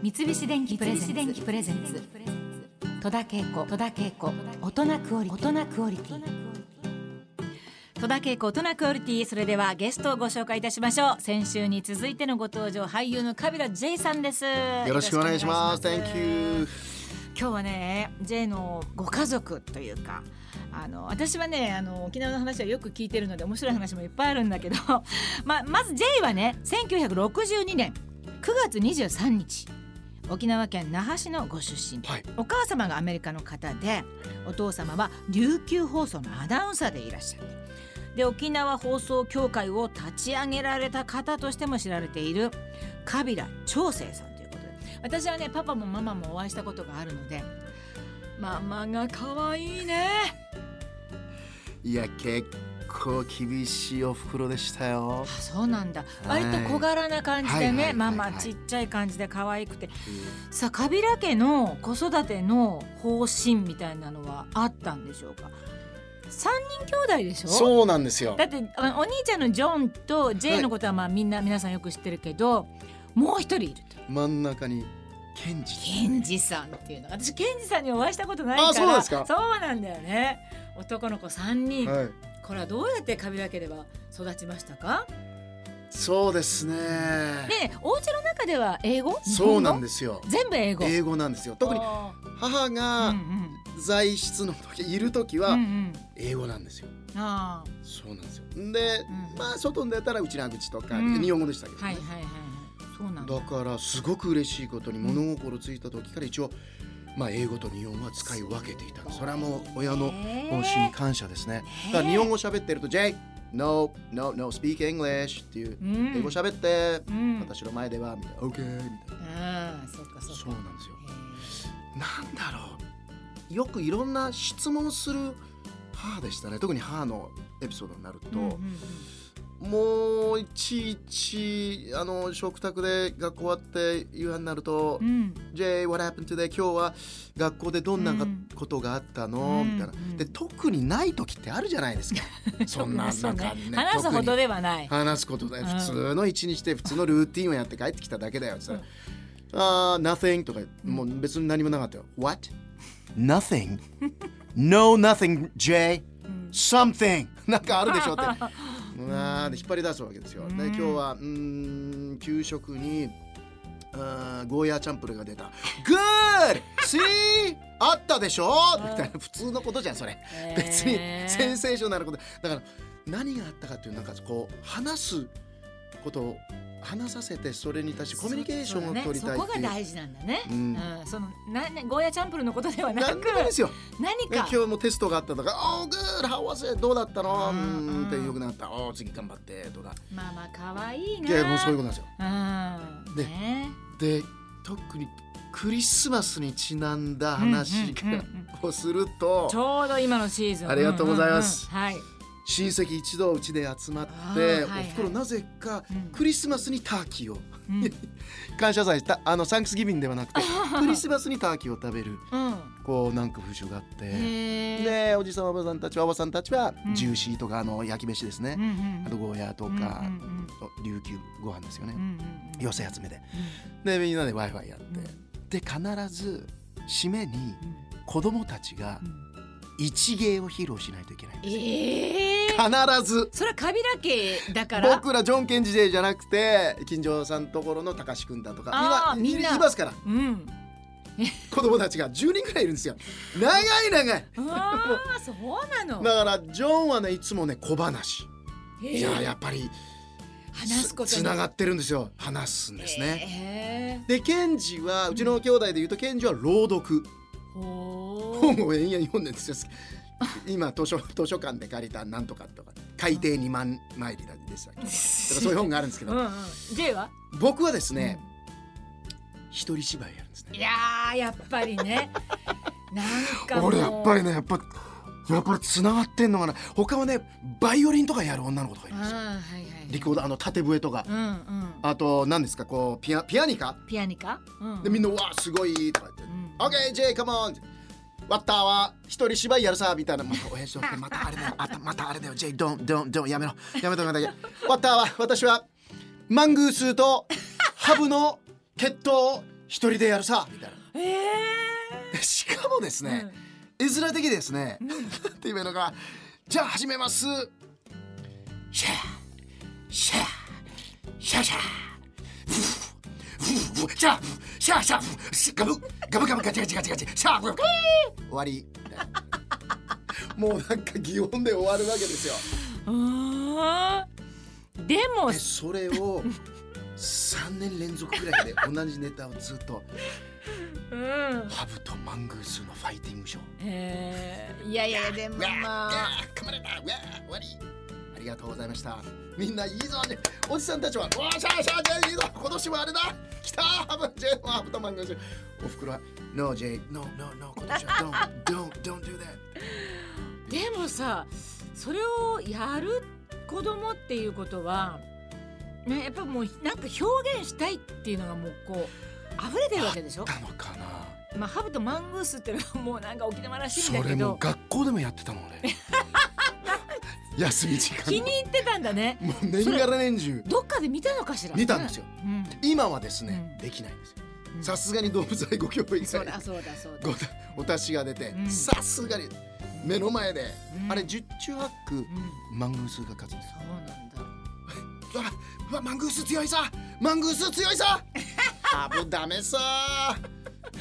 三菱電機プレゼンツ。戸田恵子。戸田恵子。大人クオリ大人クオリティ。戸田恵子大人クオリティ。それではゲストをご紹介いたしましょう。先週に続いてのご登場俳優のカビラ J さんです。よろしくお願いします。Thank you 今日はね J のご家族というかあの私はねあの沖縄の話はよく聞いてるので面白い話もいっぱいあるんだけど、ままず J はね1962年9月23日沖縄県那覇市のご出身、はい。お母様がアメリカの方でお父様は琉球放送のアナウンサーでいらっしゃって。で沖縄放送協会を立ち上げられた方としても知られているカビラ長生さんということで。私はねパパもママもお会いしたことがあるのでママが可愛いね。いや結構厳しいお袋でしたよ。あそうなんだ。はい。割と小柄な感じでね、はいはいはいはい。ママちっちゃい感じで可愛くて。さあカビラ家の子育ての方針みたいなのはあったんでしょうか？三人兄弟でしょ？そうなんですよ。だってあお兄ちゃんのジョンと J のことはまあみんな皆さんよく知ってるけどもう一人いると。真ん中にケンジケンジさんっていうの。私ケンジさんにお会いしたことないから。あそうなんですか？そうなんだよね。男の子三人、はいこれはどうやってカビラ家では育ちましたか？そうですね。ねえお家の中では英語？そうなんでですよ。全部英語？英語なんですよ。特に母がうん在室の時いる時は英語なんですよ。あそうなんですよ。でうん。まあ外に出たらうちな口とかうん。日本語でしたけどはいはいはい。そうなんだ。だからすごく嬉しいことに物心ついた時から一応まあ英語と日本語は使い分けていた。それはもう親の方針に感謝ですね。だから日本語喋ってると「Jay no no no speak English」っていううん。英語喋ってうん。私の前ではみたいな。OK みたいな。ああそうかそうか。そうなんですよ。なんだろう。よくいろんな質問する母でしたね。特に母のエピソードになると、うんうんうんもういちいちあの食卓で学校終わって夕飯になるとうん「Jay what happened today? 今日は学校でどんなことがあったの?」うん。みたいな。うん。で特にない時ってあるじゃないですか。そんなそうねね話すほどではない。話すことでうん。普通の一日で普通のルーティンをやって帰ってきただけだよ。って言ったら「あー nothing」とかもう別に何もなかったよ「What? Nothing? No nothing ん。Something! なんかあるでしょってうわーで引っ張り出すわけですよ。でうん今日はうーん給食にあーゴーヤーチャンプルーが出た。Good! See? あったでしょ？みたいな普通のことじゃんそれ。別にセンセーショナルなことだから何があったかっていうなんかこう話すことを話させてそれに対してコミュニケーションを取りたいそ。こが大事なんだね。ううんん、そのなねゴーヤチャンプルーのことではなくですよ。何か。ね今日もテストがあったとか「Oh good! How was it? どうだったの?」ってよくなった「お次頑張って」とかまあまあ可愛いな。いやもうそういうことなんですよ。うん。でねで特にクリスマスにちなんだ話をするとちょうど今のシーズン。ありがとうございますうんうんうんはい。親戚一同うちで集まっておふくろなぜかうん。クリスマスにターキーをうん。感謝祭あのサンクスギビングではなくて クリスマスにターキーを食べるうん。こうなんか風習があって。でおじさんおばさんたちはおばさんたちはうん。ジューシーとかあの焼き飯ですね。うんうんあとゴーヤーとうんかうんうん。琉球ご飯ですよね。うんうんうん。寄せ集めで。うん。でみんなでワイワイやっうん。てで必ず締めにうん。子供たちがうん。一芸を披露しないといけないんですよ。ええ。必ず。それはカビラ家だから。僕らジョン・ケンジデーじゃなくて近所さんところの高志くんだとか。あーみんな。いいますから。うん。子供たちが10人くらいいるんですよ。長い長い。ああそうなの。だからジョンはねいつもね小話いややっぱり話すことつながってるんですよ。話すんですね。ね。でケンジはうちの兄弟で言うとケンジは朗読。ほ本を延々読んでるんですよ 今図書図書館で借りたなんとかとか海底2万マイリだでしたっけそういう本があるんですけどうんうん。J は？僕はですね、一人芝居やるんですねいやーやっぱりね。なんか俺やっぱりねやっぱやっぱり繋がってんのかな他はねバイオリンとかやる女の子とかいるんですよあーはいはい。リコーダーあの縦笛とかうんうん。あと何ですかこうピアピアニカ？ピアニカ？うん。でみんな「うわすごい」とか言ってうん「オッケー J カモン」ワッターは一人芝居やるさみたいな。また親父とってまたあれだよ。あたまたあれだよ。J ドンドンドンやめろ。やめとかなきゃワッターは私はマングースとハブの血統一人でやるさみたいな。えでしかもですえね、絵面的ですね、うん。なんていうのがじゃあ始めます。シャー。シャー。シャーシャーシャーシャーシャーシャーガブガブガブガチガチガチガチシャーフー終わりもうなんか擬音で終わるわけですよでもでそれを3年連続ぐらいで同じネタをずっとうんハブとマングースのファイティングショーえーいやいやでもうわまあありがとうございました。みんないいぞねおじさんたちはわあシャーシャージェイいいぞ今年はあれだ。来たハブジェイハブとマンおふくろは No Jay No No No 今年は Don't Don't Don't do that でもさそれをやる子供っていうことは、ね、やっぱもうなんか表現したいっていうのがもうこう溢れてるわけでしょ？たのかな。まあハブとマングースっていうのはもうなんか沖縄らしいんそだけど。れも学校でもやってたもん俺休み時間気に入ってたんだね。もう年がら年中。どっかで見たのかしら？見たんですよ。うん。今はですね、うん。できないんですよ。うん。さすがに動物愛護協会そうだそうだそうだ。ごお達しが出てうん。さすがに目の前で、うん。あれ十中八九うん。マングースが勝つんですよ。そうなんだ。うわマングース強いさ！マングース強いさ！あもうダメさ！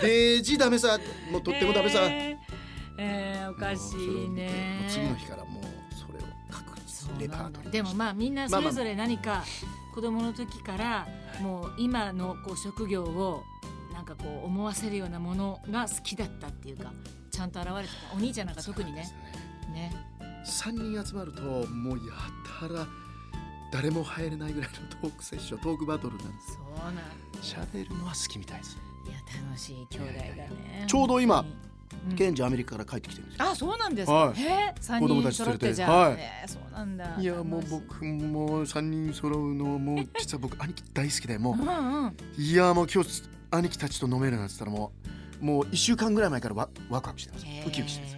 デージダメさ！もうとってもダメさ、えーえーおかしいね。次の日からもうレパートリー。でもまあみんなそれぞれ何か子供の時からもう今のこう職業をなんかこう思わせるようなものが好きだったっていうかちゃんと現れてた。お兄ちゃんなんか特にね。ね。ね。3人集まるともうやたら誰も入れないぐらいのトークセッショントークバトルなんですそうなんだ喋るのは好きみたいです。いや楽しい兄弟だね。ちょうど今ケンジアメリカから帰ってきてるんですよ。あそうなんですか、はい。へえたち連れて。揃ってじゃあ、はい。えーそうなんだ。いやもう僕も3人揃うのもう実は僕兄貴大好きでもうんうん。ういやもう今日兄貴たちと飲めるなんて言ったらもうもう1週間ぐらい前からワワクワクしてます。ウキウキしてます。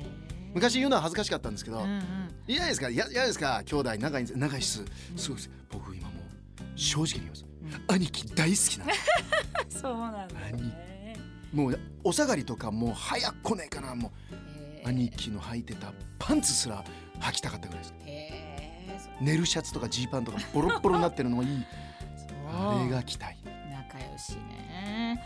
昔言うのは恥ずかしかったんですけど、うんうん。嫌ですか？嫌嫌ですか？兄弟仲いいんです仲いいっすすごいです。僕今もう正直に言います、兄貴大好きなんです そうなんだ。ねもうお下がりとかもう早く来ねえかなもう兄貴の履いてたパンツすら履きたかったぐらいです寝るシャツとかジーパンとかボロッボロになってるのがいい あれが着たい仲良しね。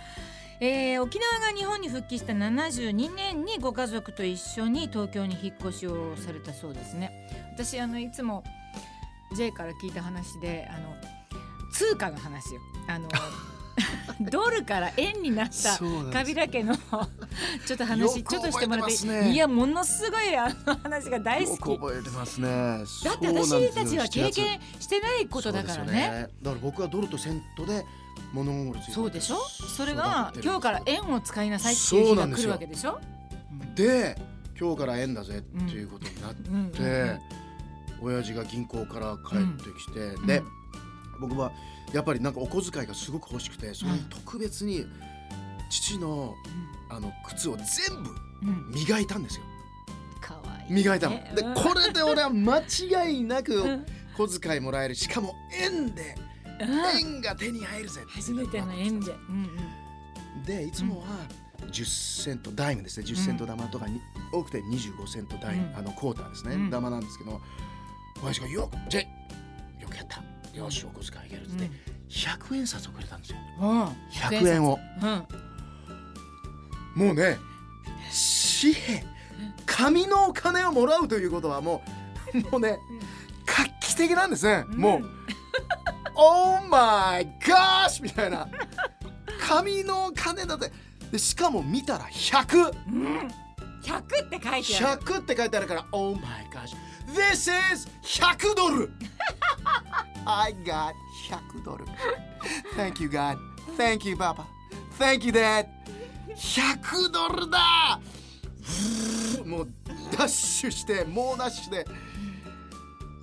えー沖縄が日本に復帰した72年にご家族と一緒に東京に引っ越しをされたそうですね。私あのいつも J から聞いた話であの通貨の話よ。あのドルから円になったカビラ家の ちょっとよ話くちょっとしてもらってね。いやものすごいあの話が大好よきく覚えてますね。だって私たちは経験してないことだからね。そうですよだから僕はドルとセントで物心ついてそうでしょ？それが今日から円を使いなさいっていう日が来るわけでしょ？で今日から円だぜっていうことになって、うんうんうん親父が銀行から帰ってきて、うん。で僕はやっぱりなんかお小遣いがすごく欲しくてそれに特別に父のあの靴を全部うん磨いたんですよ。かわいい磨いたの。ね。でこれで俺は間違いなうん。く小遣いもらえる。しかも円でうん。円が手に入るぜ初めての円で、うんでいつもは10セントダイムですね。10セント玉とかに、多くて25セントダイム、うん。あのクォーターですね、うん。玉なんですけど親父がよじゃよくやったよしお小遣いあげるっつって、100円札をくれたんですよ。うん、100円を。うん、もうね紙幣紙のお金をもらうということはもう もうね画期的なんですね、もう「オーマイガーシ!」みたいな。紙のお金だって。でしかも見たら100うん、うん、100って書いてある。100って書いてあるから Oh my gosh! This is 100ドル I got 100ドル Thank you God. Thank you Papa. Thank you Dad. 100ドルだもうダッシュして猛ダッシュで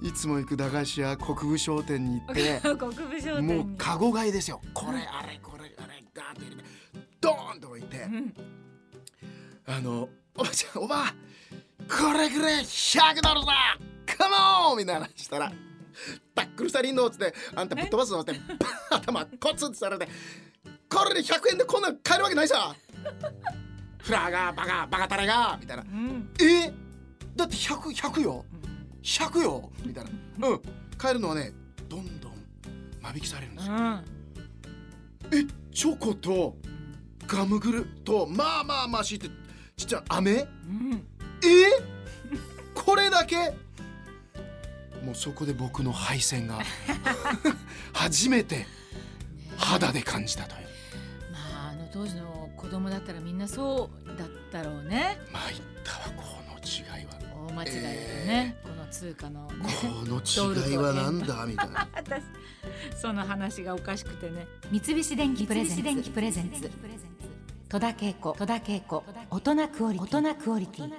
いつも行く駄菓子屋国分商店に行って もうカゴ買いですよ。これあれこれあれガーって入れてドーンと置いて。うん。あのおばちゃんおばこれくれ100ドルだ!カモンみたいな話したらタックルしたりんのっつってあんたぶっ飛ばすのって 頭コツってされてこれで100円でこんなん買えるわけないさ。フラがバカバカタレがみたいな。うん。え？だって100 100よ。100よ。みたいな。うん。買えるのはねどんどん間引きされるんですよ。うん。え？チョコとガムグルとまあまあまあ敷いてちっちゃい飴？えうん。これだけ？もうそこで僕の敗戦が 初めて肌で感じたという。まああの当時の子供だったらみんなそうだったろうね。参ったわこの違いは。大間違いだよね、この通貨の。この違いはなんだ？みたいな。私その話がおかしくてね。三菱電機プレゼンツ。戸田恵子。戸田恵子。大人クオリティ。大人クオリティ